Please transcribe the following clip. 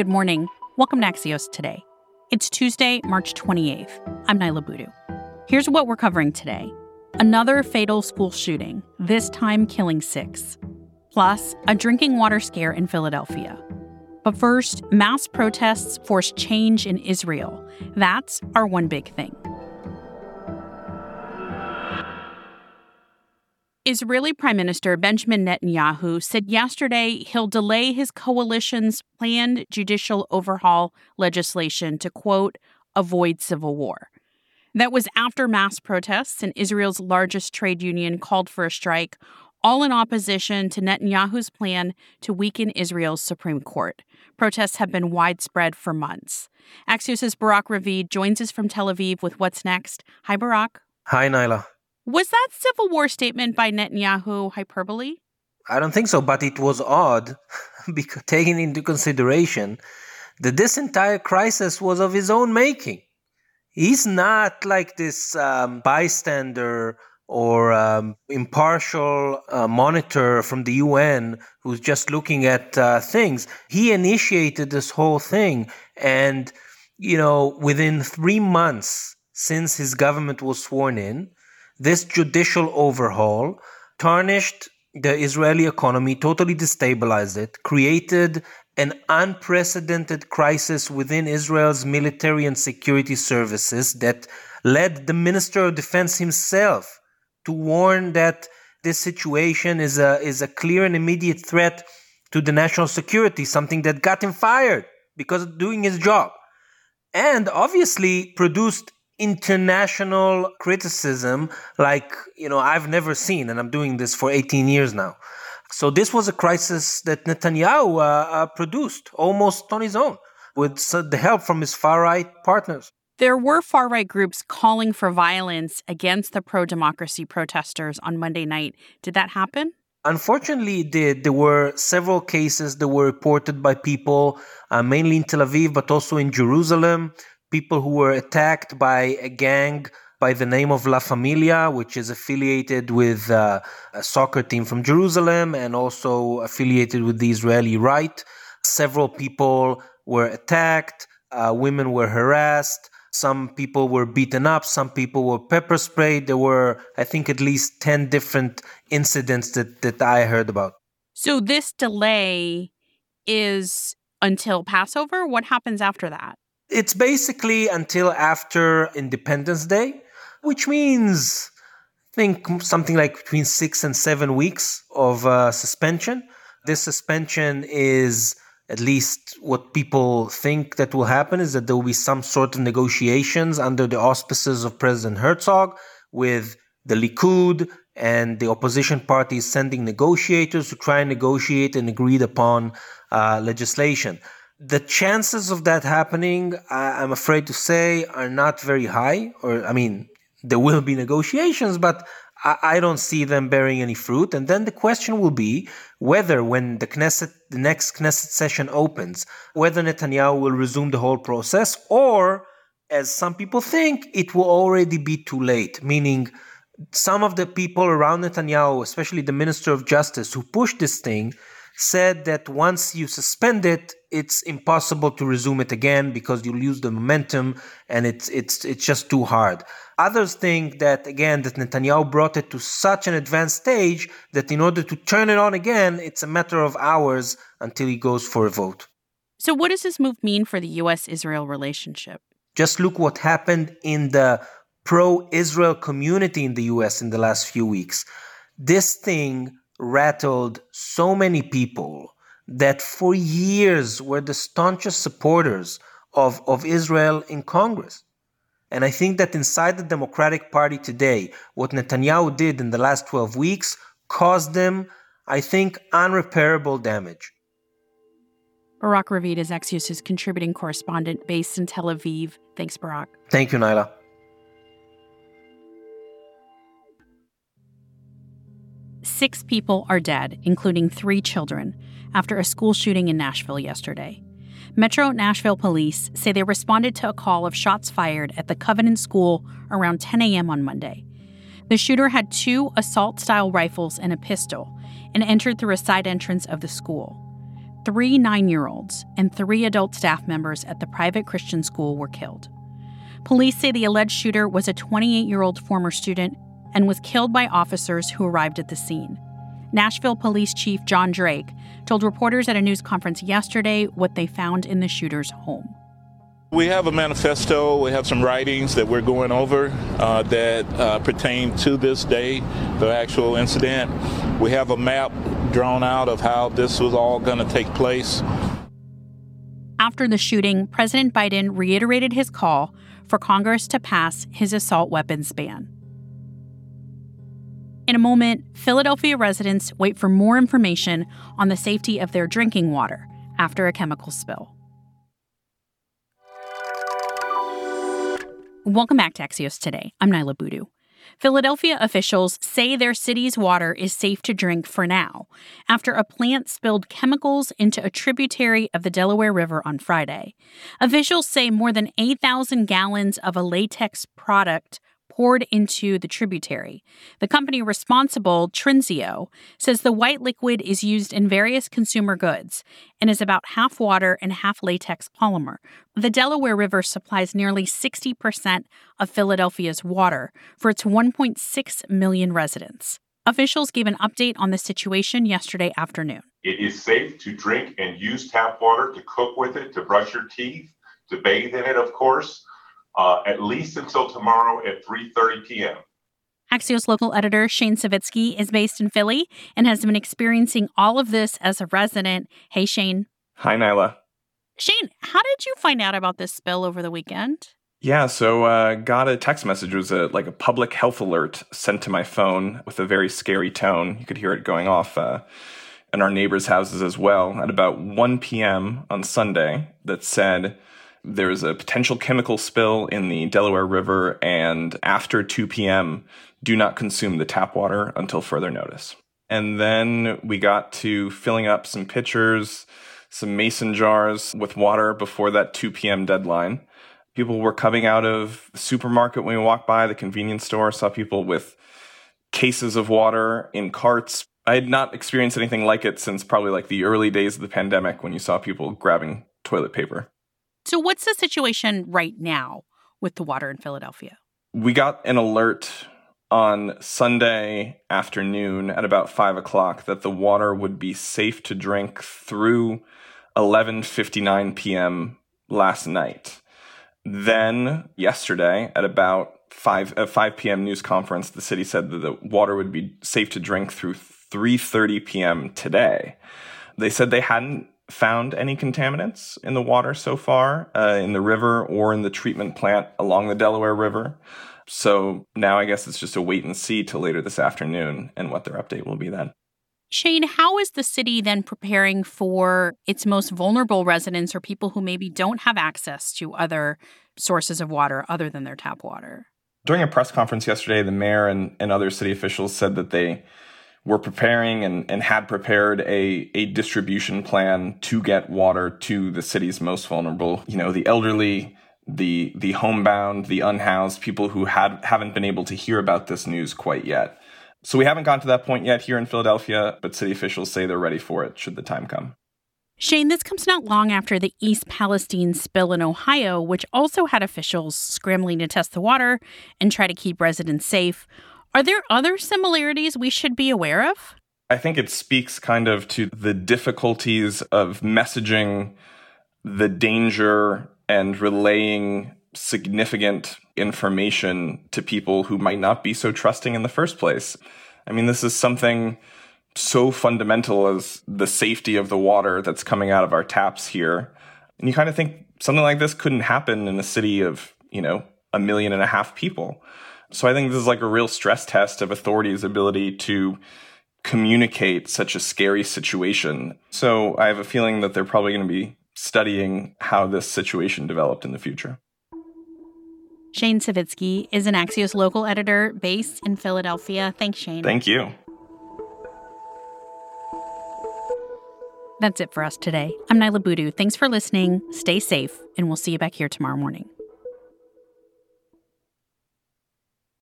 Good morning. Welcome to Axios today. It's Tuesday, March 28th. I'm Niala Boodhoo. Here's what we're covering today another fatal school shooting, this time killing six, plus a drinking water scare in Philadelphia. But first, mass protests force change in Israel. That's our one big thing. Israeli Prime Minister Benjamin Netanyahu said yesterday he'll delay his coalition's planned judicial overhaul legislation to, quote, avoid civil war. That was after mass protests and Israel's largest trade union called for a strike, all in opposition to Netanyahu's plan to weaken Israel's Supreme Court. Protests have been widespread for months. Axios' Barak Ravid joins us from Tel Aviv with what's next. Hi, Barak. Hi, Niala. Was that civil war statement by Netanyahu hyperbole? I don't think so, but it was odd, because taking into consideration that this entire crisis was of his own making. He's not like this um, bystander or um, impartial uh, monitor from the UN who's just looking at uh, things. He initiated this whole thing, and you know, within three months since his government was sworn in, this judicial overhaul tarnished the Israeli economy, totally destabilized it, created an unprecedented crisis within Israel's military and security services that led the Minister of Defense himself to warn that this situation is a, is a clear and immediate threat to the national security, something that got him fired because of doing his job. And obviously produced international criticism like you know I've never seen, and I'm doing this for 18 years now. So this was a crisis that Netanyahu uh, uh, produced almost on his own, with the help from his far right partners. There were far right groups calling for violence against the pro democracy protesters on Monday night. Did that happen? Unfortunately, it did. There were several cases that were reported by people, uh, mainly in Tel Aviv, but also in Jerusalem, people who were attacked by a gang by the name of La Familia, which is affiliated with uh, a soccer team from Jerusalem and also affiliated with the Israeli right. Several people were attacked, uh, women were harassed, some people were beaten up, some people were pepper sprayed. There were, I think, at least 10 different incidents that, that I heard about. So this delay is until Passover? What happens after that? It's basically until after Independence Day, which means I think something like between six and seven weeks of uh, suspension. This suspension is at least what people think that will happen is that there will be some sort of negotiations under the auspices of President Herzog with the Likud and the opposition parties sending negotiators to try and negotiate an agreed upon uh, legislation. The chances of that happening, I'm afraid to say, are not very high. Or, I mean, there will be negotiations, but I don't see them bearing any fruit. And then the question will be whether, when the Knesset, the next Knesset session opens, whether Netanyahu will resume the whole process, or, as some people think, it will already be too late. Meaning, some of the people around Netanyahu, especially the Minister of Justice, who pushed this thing, said that once you suspend it, it's impossible to resume it again because you lose the momentum and it's it's it's just too hard. Others think that again that Netanyahu brought it to such an advanced stage that in order to turn it on again, it's a matter of hours until he goes for a vote. So what does this move mean for the US Israel relationship? Just look what happened in the pro Israel community in the US in the last few weeks. This thing rattled so many people that for years were the staunchest supporters of, of Israel in Congress. And I think that inside the Democratic Party today, what Netanyahu did in the last 12 weeks caused them, I think, unrepairable damage. Barak Ravid is Axios' contributing correspondent based in Tel Aviv. Thanks, Barak. Thank you, Niala. Six people are dead, including three children, after a school shooting in Nashville yesterday. Metro Nashville police say they responded to a call of shots fired at the Covenant School around 10 a.m. on Monday. The shooter had two assault style rifles and a pistol and entered through a side entrance of the school. three nine year olds and three adult staff members at the private Christian school were killed. Police say the alleged shooter was a 28 year old former student and was killed by officers who arrived at the scene. Nashville Police Chief John Drake told reporters at a news conference yesterday what they found in the shooter's home. We have a manifesto, we have some writings that we're going over uh, that uh, pertain to this day, the actual incident. We have a map drawn out of how this was all going to take place. After the shooting, President Biden reiterated his call for Congress to pass his assault weapons ban. In a moment, Philadelphia residents wait for more information on the safety of their drinking water after a chemical spill. Welcome back to Axios Today. I'm Niala Boodhoo. Philadelphia officials say their city's water is safe to drink for now after a plant spilled chemicals into a tributary of the Delaware River on Friday. Officials say more than 8,000 gallons of a latex product poured into the tributary. The company responsible, Trinseo, says the white liquid is used in various consumer goods and is about half water and half latex polymer. The Delaware River supplies nearly 60% of Philadelphia's water for its 1.6 million residents. Officials gave an update on the situation yesterday afternoon. It is safe to drink and use tap water, to cook with it, to brush your teeth, to bathe in it, of course uh, at least until tomorrow at 3:30 p.m. Axios local editor Shane Savitsky is based in Philly and has been experiencing all of this as a resident. Hey, Shane. Hi, Niala. Shane, how did you find out about this spill over the weekend? Yeah, so uh, got a text message. It was a, like a public health alert sent to my phone with a very scary tone. You could hear it going off uh, in our neighbors' houses as well at about 1 p.m. on Sunday that said, there's a potential chemical spill in the Delaware River, and after 2 p.m., do not consume the tap water until further notice. And then we got to filling up some pitchers, some mason jars with water before that 2 p.m. deadline. People were coming out of the supermarket when we walked by, the convenience store, saw people with cases of water in carts. I had not experienced anything like it since probably like the early days of the pandemic when you saw people grabbing toilet paper. So, what's the situation right now with the water in Philadelphia? We got an alert on Sunday afternoon at about five o'clock that the water would be safe to drink through 11:59 p.m. last night. Then yesterday at about 5 at 5 p.m. news conference, the city said that the water would be safe to drink through 3:30 p.m. today. They said they hadn't found any contaminants in the water so far, uh, in the river or in the treatment plant along the Delaware River. So now I guess it's just a wait and see till later this afternoon and what their update will be then. Shane, how is the city then preparing for its most vulnerable residents or people who maybe don't have access to other sources of water other than their tap water? During a press conference yesterday, the mayor and, and other city officials said that they were preparing and, and had prepared a, a distribution plan to get water to the city's most vulnerable, you know, the elderly, the the homebound, the unhoused, people who had haven't been able to hear about this news quite yet. So we haven't gotten to that point yet here in Philadelphia, but city officials say they're ready for it should the time come. Shane, this comes not long after the East Palestine spill in Ohio, which also had officials scrambling to test the water and try to keep residents safe. Are there other similarities we should be aware of? I think it speaks kind of to the difficulties of messaging the danger and relaying significant information to people who might not be so trusting in the first place. I mean, this is something so fundamental as the safety of the water that's coming out of our taps here. And you kind of think something like this couldn't happen in a city of, you know, a million and a half people. So I think this is like a real stress test of authorities' ability to communicate such a scary situation. So I have a feeling that they're probably going to be studying how this situation developed in the future. Shane Savitsky is an Axios local editor based in Philadelphia. Thanks, Shane. Thank you. That's it for us today. I'm Niala Boodhoo. Thanks for listening. Stay safe, and we'll see you back here tomorrow morning.